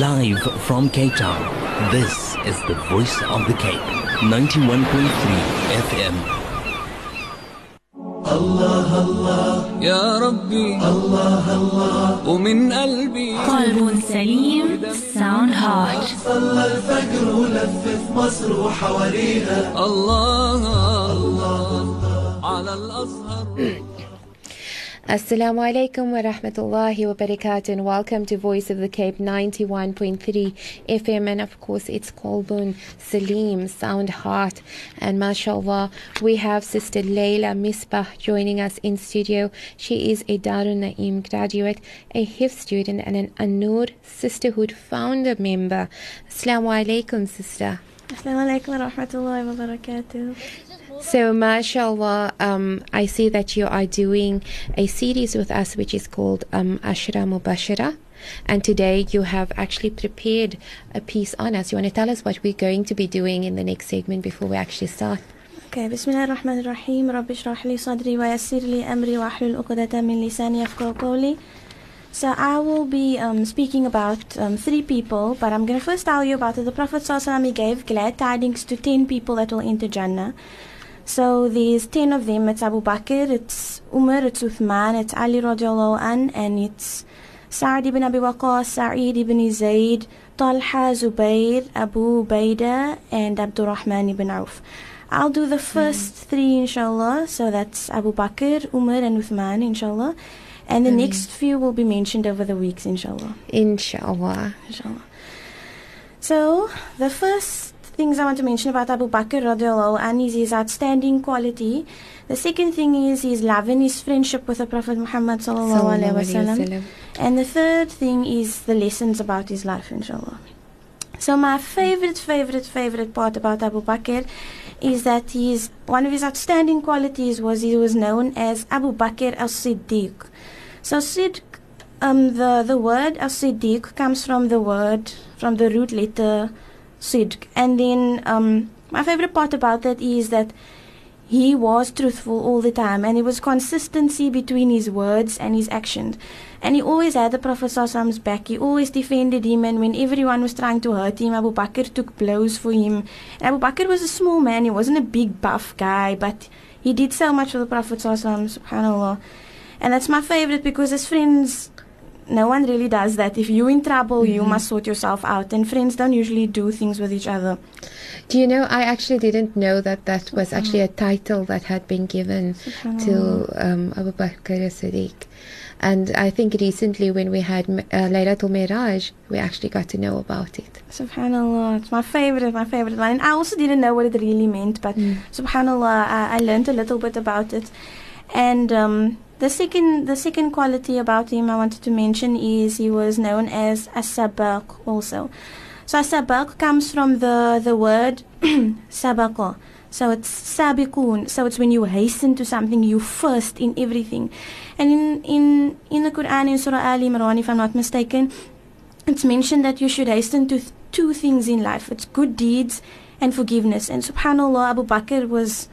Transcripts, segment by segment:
Live from Cape Town, this is the voice of the Cape. 91.3 FM. يا ربي الله الله ومن قلبي قلب سليم Sound Heart صلى الفجر ولفف مصر وحواليها الله الله على الأزهر Assalamu alaikum wa rahmatullahi wa barakatuh and welcome to Voice of the Cape 91.3 FM and of course it's Kolbun Salim Sound Heart and mashallah we have Sister Layla Misbach joining us in studio. She is a Darun Naim graduate, a HIF student and an Annur Sisterhood founder member. Assalamu alaikum sister. Assalamu alaikum wa rahmatullahi wa barakatuh. So, mashallah, um, I see that you are doing a series with us which is called um, Ashra Mubasharah. And today you have actually prepared a piece on us. You want to tell us what we're going to be doing in the next segment before we actually start? Okay, yassir li amri wa ahlul uqdata min lisani qawli. So I will be um, speaking about um, three people, but I'm going to first tell you about it. The Prophet he gave glad tidings to ten people that will enter Jannah. So there's ten of them. It's Abu Bakr, it's Umar, it's Uthman, it's Ali radiallahu an, and it's Sa'd ibn Abi Waqqas, Sa'id ibn Zayd, Talha, Zubayr, Abu Ubaidah, and Abdurrahman ibn Auf. I'll do the hmm. first three, inshallah. So that's Abu Bakr, Umar, and Uthman, inshallah. And the hmm. next few will be mentioned over the weeks, inshallah. Inshallah. Inshallah. So the first things I want to mention about Abu Bakr radiallahu anhu is his outstanding quality. The second thing is his love and his friendship with the Prophet Muhammad sallallahu alaihi wasallam. And the third thing is the lessons about his life, inshallah. So my favorite, favorite, favorite part about Abu Bakr is that he's one of his outstanding qualities was he was known as Abu Bakr al-Siddiq. So Sidq, um, the the word al-Siddiq comes from the word from the root letter Sidq, and then um, my favorite part about that is that he was truthful all the time, and it was consistency between his words and his actions. And he always had the Prophet Prophet's back. He always defended him, and when everyone was trying to hurt him, Abu Bakr took blows for him. And Abu Bakr was a small man; he wasn't a big buff guy, but he did so much for the Prophet Subhanallah. And that's my favorite because as friends, no one really does that. If you're in trouble, you must sort yourself out. And friends don't usually do things with each other. Do you know, I actually didn't know that that was actually a title that had been given to um, Abu Bakr as-Siddiq. And I think recently when we had uh, Laylatul Miraj, we actually got to know about it. Subhanallah, it's my favorite, my favorite. And I also didn't know what it really meant, but Subhanallah, I, I learned a little bit about it. And um, the second, the second quality about him I wanted to mention is he was known as as-sabaq also. So as-sabaq comes from the the word sabaqa. So it's sabiqun. So it's when you hasten to something, you first in everything. And in in in the Quran in Surah Al Imran, if I'm not mistaken, it's mentioned that you should hasten to th- two things in life. It's good deeds and forgiveness. And subhanallah, Abu Bakr was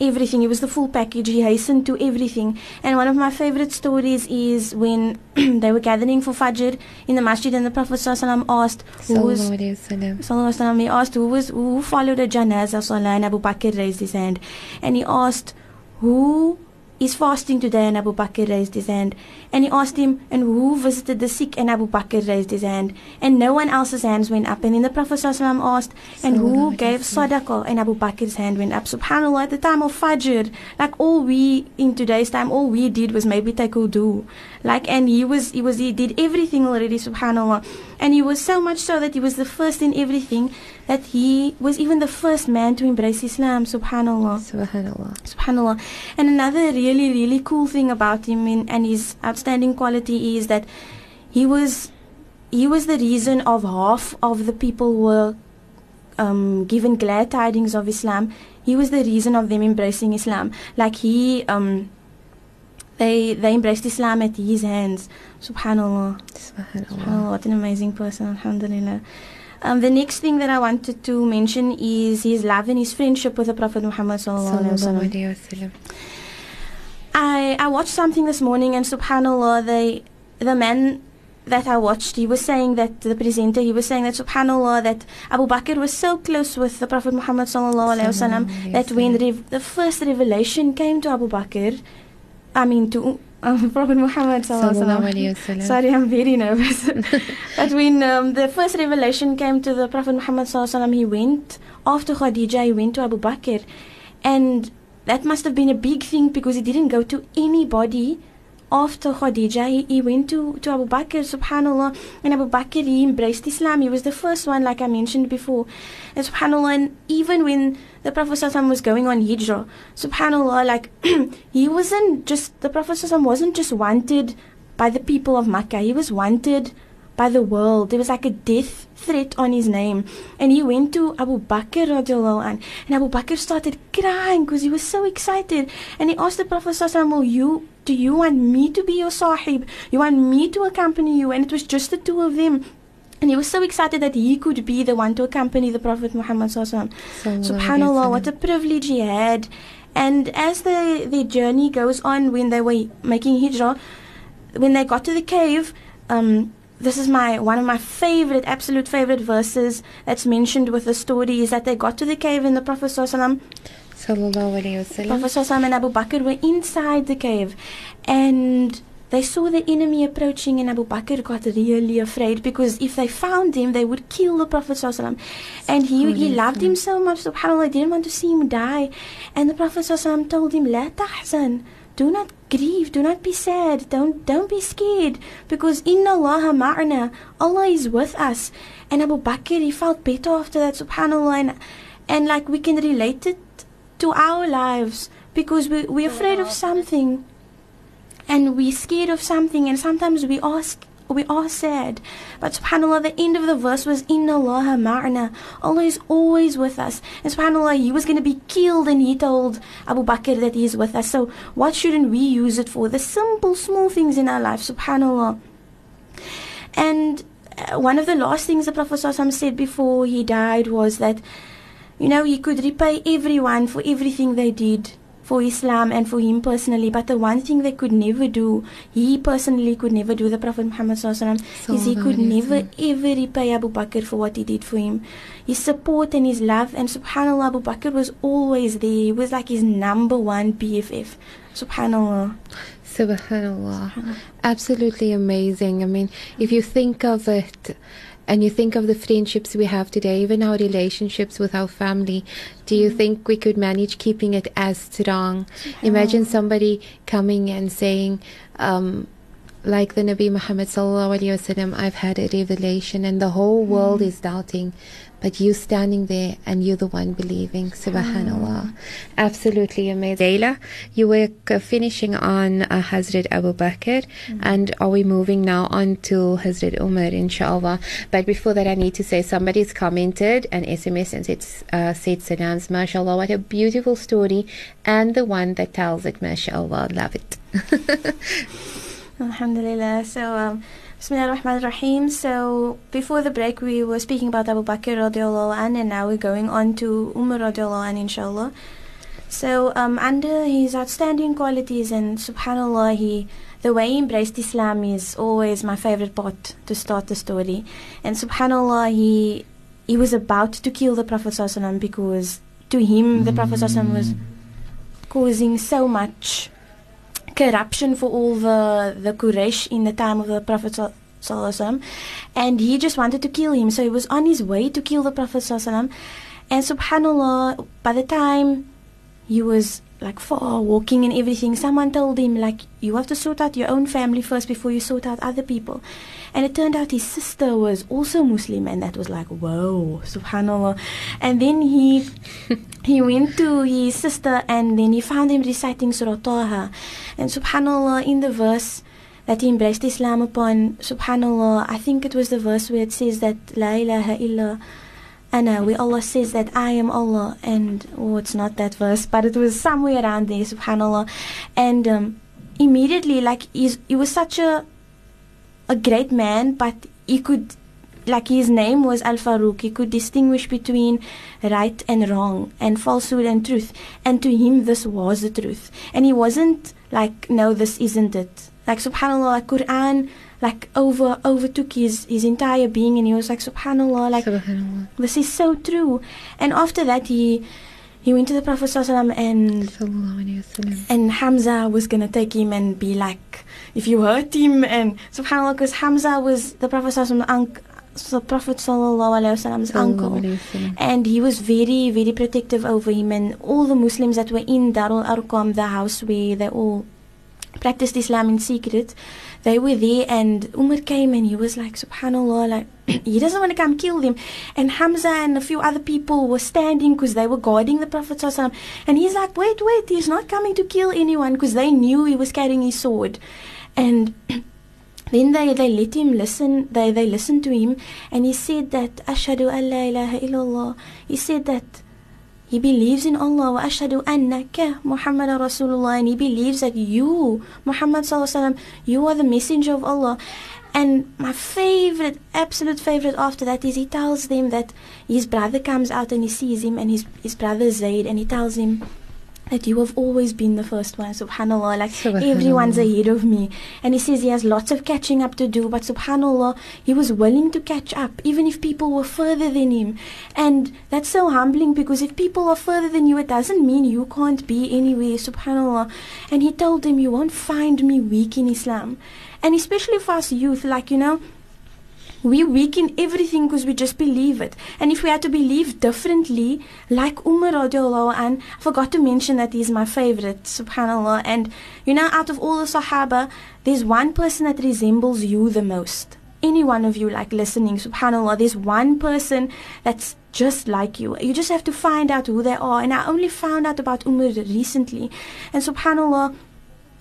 everything. He was the full package. He hastened to everything. And one of my favorite stories is when they were gathering for Fajr in the masjid and the Prophet ﷺ asked who was Sallallahu Alaihi Wasallam. Sallallahu Alaihi Wasallam, he asked who was who followed a janazah salah and Abu Bakr raised his hand. And he asked who is fasting today and Abu Bakr raised his hand. And he asked him and who visited the sick and Abu Bakr raised his hand. And no one else's hands went up. And then the Prophet ﷺ asked and who gave sadaqah and Abu Bakr's hand went up. Subhanallah at the time of Fajr, like all we in today's time, all we did was maybe take wudu. Like and he was he was he did everything already, subhanallah. And he was so much so that he was the first in everything that he was even the first man to embrace Islam, subhanallah. Subhanallah. Subhanallah. And another really, really cool thing about him in, and his outstanding quality is that he was he was the reason of half of the people were um, given glad tidings of Islam. He was the reason of them embracing Islam. Like he um, they they embraced Islam at his hands. Subhanallah. Subhanallah. Subhanallah. What an amazing person, alhamdulillah. Um, the next thing that I wanted to mention is his love and his friendship with the Prophet Muhammad sallallahu alaihi wasallam. I I watched something this morning and subhanallah they the man that I watched, he was saying that the presenter, he was saying that Subhanallah, that Abu Bakr was so close with the Prophet Muhammad sallallahu alaihi wasallam that when rev- the first revelation came to Abu Bakr, I mean to um, Prophet Muhammad sallallahu alaihi wasallam. Sorry, I'm very nervous. but when um, the first revelation came to the Prophet Muhammad sallallahu alaihi wasallam, he went after Khadija, he went to Abu Bakr, and that must have been a big thing because he didn't go to anybody after Khadija, he, he went to, to Abu Bakr, subhanAllah, and Abu Bakr, he embraced Islam. He was the first one, like I mentioned before. And subhanAllah, and even when the Prophet was going on hijrah, subhanAllah, like, he wasn't just, the Prophet wasn't just wanted by the people of Makkah, he was wanted by the world. There was like a death threat on his name. And he went to Abu Bakr and Abu Bakr started crying because he was so excited. And he asked the Prophet, Will you do you want me to be your sahib? You want me to accompany you? And it was just the two of them. And he was so excited that he could be the one to accompany the Prophet Muhammad sallallahu alaihi wasallam. Subhanallah, what a privilege he had. And as the, the journey goes on, when they were making hijrah, when they got to the cave, um, this is my one of my favorite, absolute favorite verses that's mentioned with the story is that they got to the cave and the Prophet sallallahu alaihi Sallallahu alayhi wasallam. Prophet and Abu Bakr were inside the cave and they saw the enemy approaching and Abu Bakr got really afraid because if they found him they would kill the Prophet and he, he loved him so much subhanallah didn't want to see him die. And the Prophet told him La tahzan do not grieve do not be sad don't don't be scared because inna Allah ma'ana Allah is with us. And Abu Bakr he felt better after that subhanallah and, and like we can relate it to our lives because we, we're afraid of something. And we're scared of something. And sometimes we ask we are sad. But subhanallah the end of the verse was inna allaha ma'ana. Allah is always with us. And subhanallah he was going to be killed and he told abu bakr that he is with us. So what shouldn't we use it for? The simple small things in our life subhanallah. And uh, one of the last things the prophet said before he died was that you know, he could repay everyone for everything they did for Islam and for him personally. But the one thing they could never do, he personally could never do, the Prophet Muhammad SAW, is he could never ever repay Abu Bakr for what he did for him. His support and his love. And subhanAllah, Abu Bakr was always there. He was like his number one BFF. Subhanallah. Subhanallah. Absolutely amazing. I mean, if you think of it and you think of the friendships we have today, even our relationships with our family, do you think we could manage keeping it as strong? Imagine somebody coming and saying, um, like the Nabi Muhammad sallallahu alaihi wasallam, I've had a revelation, and the whole world is doubting, but you standing there and you're the one believing. Subhanallah, absolutely amazing. Layla, you were finishing on uh, Hazrat Abu Bakr, and are we moving now on to Hazrat Umar, inshallah? But before that, I need to say somebody's commented an SMS and said, uh, said salams, mashallah, what a beautiful story, and the one that tells it, mashallah, love it. Alhamdulillah. So, um, Bismillah ar-Rahman ar-Rahim. So, before the break, we were speaking about Abu Bakr radiallahu an, and now we're going on to Umar radiallahu an, inshallah. So, um, under his outstanding qualities, and subhanAllah, he, the way he embraced Islam is always my favorite part to start the story. And subhanAllah, he, he was about to kill the Prophet because to him, the Prophet was causing so much corruption for all the the Quraysh in the time of the Prophet Sallallahu and he just wanted to kill him. So he was on his way to kill the Prophet Sallallahu and Subhanallah, by the time he was like far walking and everything, someone told him like you have to sort out your own family first before you sort out other people. And it turned out his sister was also Muslim, and that was like whoa, Subhanallah. And then he he went to his sister and then he found him reciting Surah Taha. And subhanAllah, in the verse that he embraced Islam upon, subhanAllah, I think it was the verse where it says that La ilaha illa ana, where Allah says that I am Allah. And, oh, it's not that verse, but it was somewhere around there, subhanAllah. And um, immediately, like, he was such a, a great man, but he could like his name was Al Farouk, he could distinguish between right and wrong and falsehood and truth. And to him, this was the truth. And he wasn't like, no, this isn't it. like subhanallah, Quran, like over overtook his his entire being, and he was like subhanallah, like Subhanallah. this is so true. And after that, he he went to the Prophet wasallam and and Hamza was gonna take him and be like, if you hurt him, and subhanallah, because Hamza was the Prophet sallallahu alaihi wasallam, the Prophet wasallam's uncle. Sallallahu alayhi wasallam. And he was very, very protective over him and all the Muslims that were in Darul Arqam, the house where they all practiced Islam in secret, they were there and Umar came and he was like, Subhanallah, like he doesn't want to come kill them. And Hamza and a few other people were standing because they were guarding the Prophet And he's like, wait, wait, he's not coming to kill anyone because they knew he was carrying his sword. And then they, they let him listen, they, they listened to him, and he said that, Ashhadu an la ilaha illallah. He said that he believes in Allah, wa ashhadu annaka Muhammad Rasulullah, and he believes that you, Muhammad Sallallahu you are the messenger of Allah. And my favorite, absolute favorite after that is he tells them that his brother comes out and he sees him, and his, his brother Zayd, and he tells him, that you have always been the first one, subhanallah. Like Subhanallah. everyone's ahead of me. And he says he has lots of catching up to do, but subhanallah, he was willing to catch up, even if people were further than him. And that's so humbling because if people are further than you, it doesn't mean you can't be anywhere, subhanallah. And he told him, You won't find me weak in Islam. And especially for us youth, like, you know, we weaken everything because we just believe it. And if we had to believe differently, like Umar radiallahu an, I forgot to mention that he's my favorite, subhanAllah. And you know, out of all the Sahaba, there's one person that resembles you the most. Any one of you like listening, subhanAllah, there's one person that's just like you. You just have to find out who they are. And I only found out about Umar recently. And subhanAllah,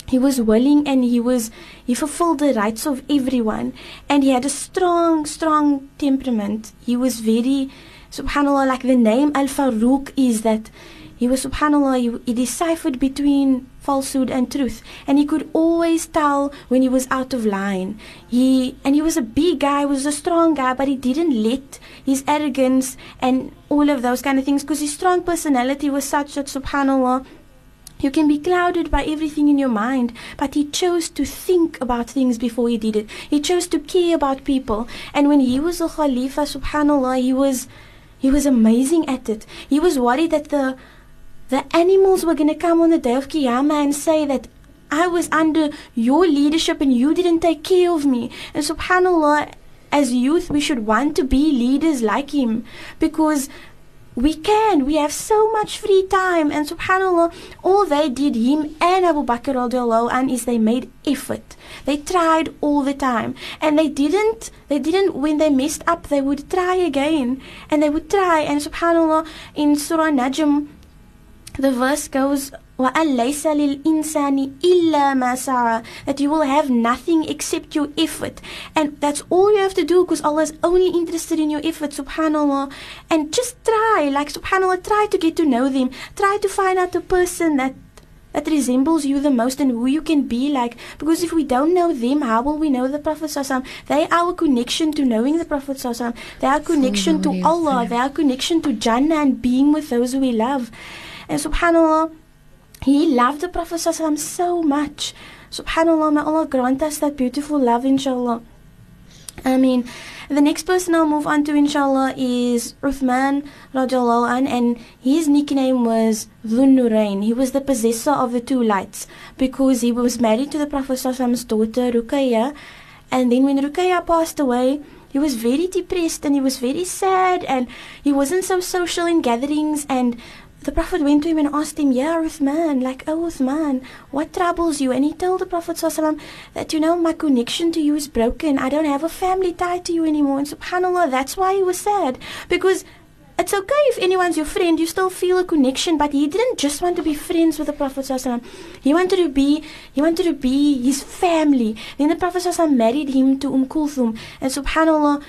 he was willing and he was he fulfilled the rights of everyone. And he had a strong strong temperament. He was very subhanallah like the name al faruq is that he was subhanallah he, he deciphered between falsehood and truth. And he could always tell when he was out of line. He and he was a big guy was a strong guy but he didn't let his arrogance and all of those kind of things because his strong personality was such that subhanallah you can be clouded by everything in your mind, but he chose to think about things before he did it. He chose to care about people. And when he was a Khalifa, subhanAllah, he was he was amazing at it. He was worried that the the animals were gonna come on the day of Qiyamah and say that I was under your leadership and you didn't take care of me. And subhanAllah, as youth we should want to be leaders like him because we can. We have so much free time. And subhanAllah, all they did, him and Abu Bakr radiallahu an, is they made effort. They tried all the time. And they didn't, they didn't, when they messed up, they would try again. And they would try. And subhanAllah, in Surah Najm, the verse goes, that you will have nothing except your effort. And that's all you have to do because Allah is only interested in your effort, subhanAllah. And just try, like subhanAllah, try to get to know them. Try to find out the person that that resembles you the most and who you can be like. Because if we don't know them, how will we know the Prophet? ﷺ? They are our connection to knowing the Prophet. ﷺ. They are connection to Allah. They are connection to Jannah and being with those who we love. And subhanAllah, he loved the Prophet so much. Subhanallah, may Allah grant us that beautiful love, inshallah. I mean, the next person I'll move on to, inshallah, is Uthman radiallahu an, and his nickname was Dhunnurain. He was the possessor of the two lights because he was married to the Prophet ﷺ's daughter Ruqayya, and then when Ruqayya passed away, he was very depressed and he was very sad and he wasn't so social in gatherings and the Prophet went to him and asked him, Ya Uthman, like, oh Uthman, what troubles you? And he told the Prophet ﷺ that, you know, my connection to you is broken. I don't have a family tied to you anymore. And subhanAllah, that's why he was sad. Because it's okay if anyone's your friend, you still feel a connection, but he didn't just want to be friends with the Prophet ﷺ. He wanted to be he wanted to be his family. Then the Prophet ﷺ married him to Umm Kulthum. And subhanAllah,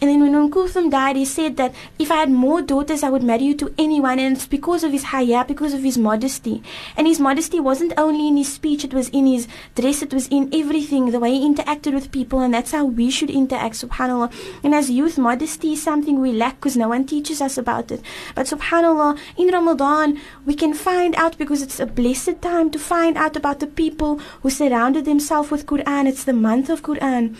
and then when Kulthum died, he said that if I had more daughters, I would marry you to anyone. And it's because of his haya, because of his modesty. And his modesty wasn't only in his speech, it was in his dress, it was in everything, the way he interacted with people. And that's how we should interact, subhanAllah. And as youth, modesty is something we lack because no one teaches us about it. But subhanAllah, in Ramadan, we can find out because it's a blessed time to find out about the people who surrounded themselves with Quran. It's the month of Quran.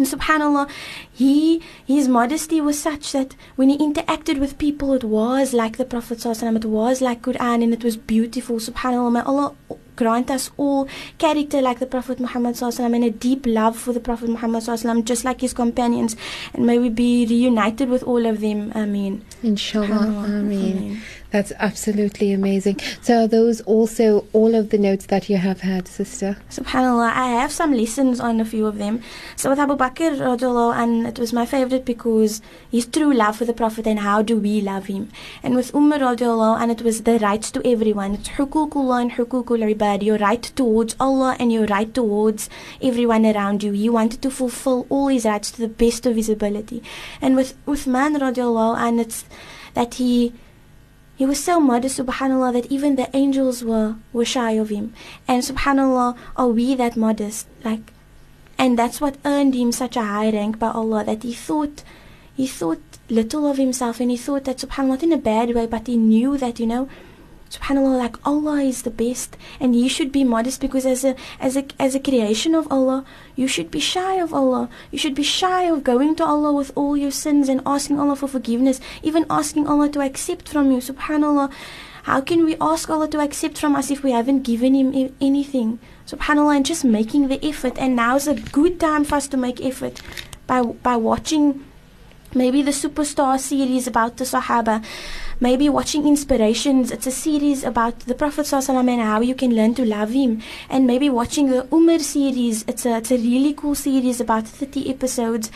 And subhanAllah, he his modesty was such that when he interacted with people, it was like the Prophet, ﷺ, it was like Quran, and it was beautiful. SubhanAllah, may Allah grant us all character like the Prophet Muhammad sallam, and a deep love for the Prophet Muhammad sallam, just like his companions. And may we be reunited with all of them. Ameen. Inshallah. Ameen. Ameen. That's absolutely amazing. So, are those also all of the notes that you have had, sister? Subhanallah, I have some lessons on a few of them. So with Abu Bakr, radiallahu, and it was my favorite because his true love for the Prophet and how do we love him. And with Umar, radiallahu, and it was the rights to everyone. It's hukukullah and hukukul ibad, your right towards Allah and your right towards everyone around you. He wanted to fulfill all his rights to the best of his ability. And with Uthman, radiallahu, and it's that he he was so modest, subhanAllah, that even the angels were, were shy of him. And subhanAllah, are we that modest? Like, and that's what earned him such a high rank by Allah, that he thought, he thought little of himself, and he thought that subhanAllah, not in a bad way, but he knew that, you know, subhanallah like allah is the best and you should be modest because as a as a as a creation of allah you should be shy of allah. You should be shy of going to allah with all your sins and asking allah for forgiveness even asking allah to accept from you. Subhanallah how can we ask allah to accept from us if we haven't given him anything? Subhanallah and just making the effort and now's a good time for us to make effort by by watching maybe the superstar series about the sahaba. Maybe watching inspirations. It's a series about the prophet ﷺ and how you can learn to love him. And maybe watching the umar series. It's a, it's a really cool series about 30 episodes.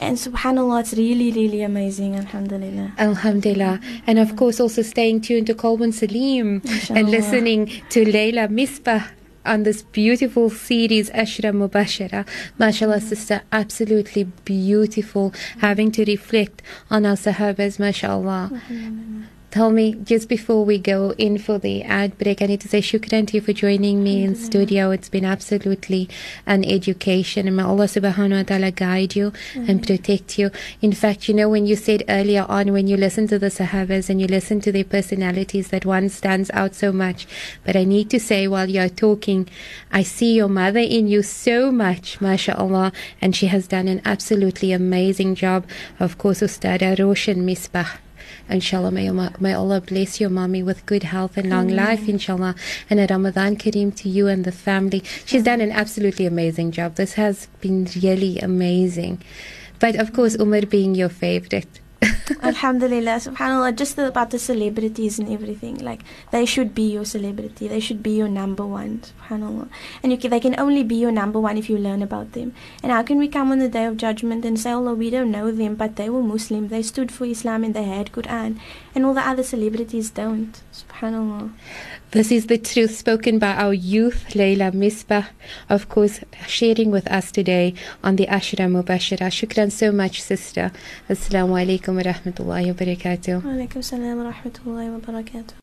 And subhanallah it's really really amazing. Alhamdulillah. Alhamdulillah. And of course, also staying tuned to Kolbun Salim and listening to Layla Misbach on this beautiful series, Ashra Mubasharah. MashaAllah, sister, absolutely beautiful. Having to reflect on our Sahabas, MashaAllah. Tell me, just before we go in for the ad break, I need to say shukran to you for joining me in mm-hmm. studio. It's been absolutely an education. And may Allah subhanahu wa ta'ala guide you and mm-hmm. protect you. In fact, you know, when you said earlier on, when you listen to the Sahabas and you listen to their personalities, that one stands out so much. But I need to say, while you're talking, I see your mother in you so much, mashallah. And she has done an absolutely amazing job. Of course, Ustada Roshan Misbach. Inshallah, may, Allah- may Allah bless your mommy with good health and long life, inshallah. And a Ramadan Kareem to you and the family. She's done an absolutely amazing job. This has been really amazing. But of course, Umar being your favorite. Alhamdulillah, subhanAllah, just the, about the celebrities and everything. Like, they should be your celebrity. They should be your number one, subhanAllah. And you can, they can only be your number one if you learn about them. And how can we come on the day of judgment and say, Allah, we don't know them, but they were Muslim, they stood for Islam and they had Quran. And all the other celebrities don't, subhanAllah. This is the truth spoken by our youth, Leila Misbach, of course, sharing with us today on the Ashra Mubasharah. Shukran so much, sister. Assalamu alaikum wa rahmatullahi wa barakatuh. Wa alaikum salam wa rahmatullahi wa barakatuh.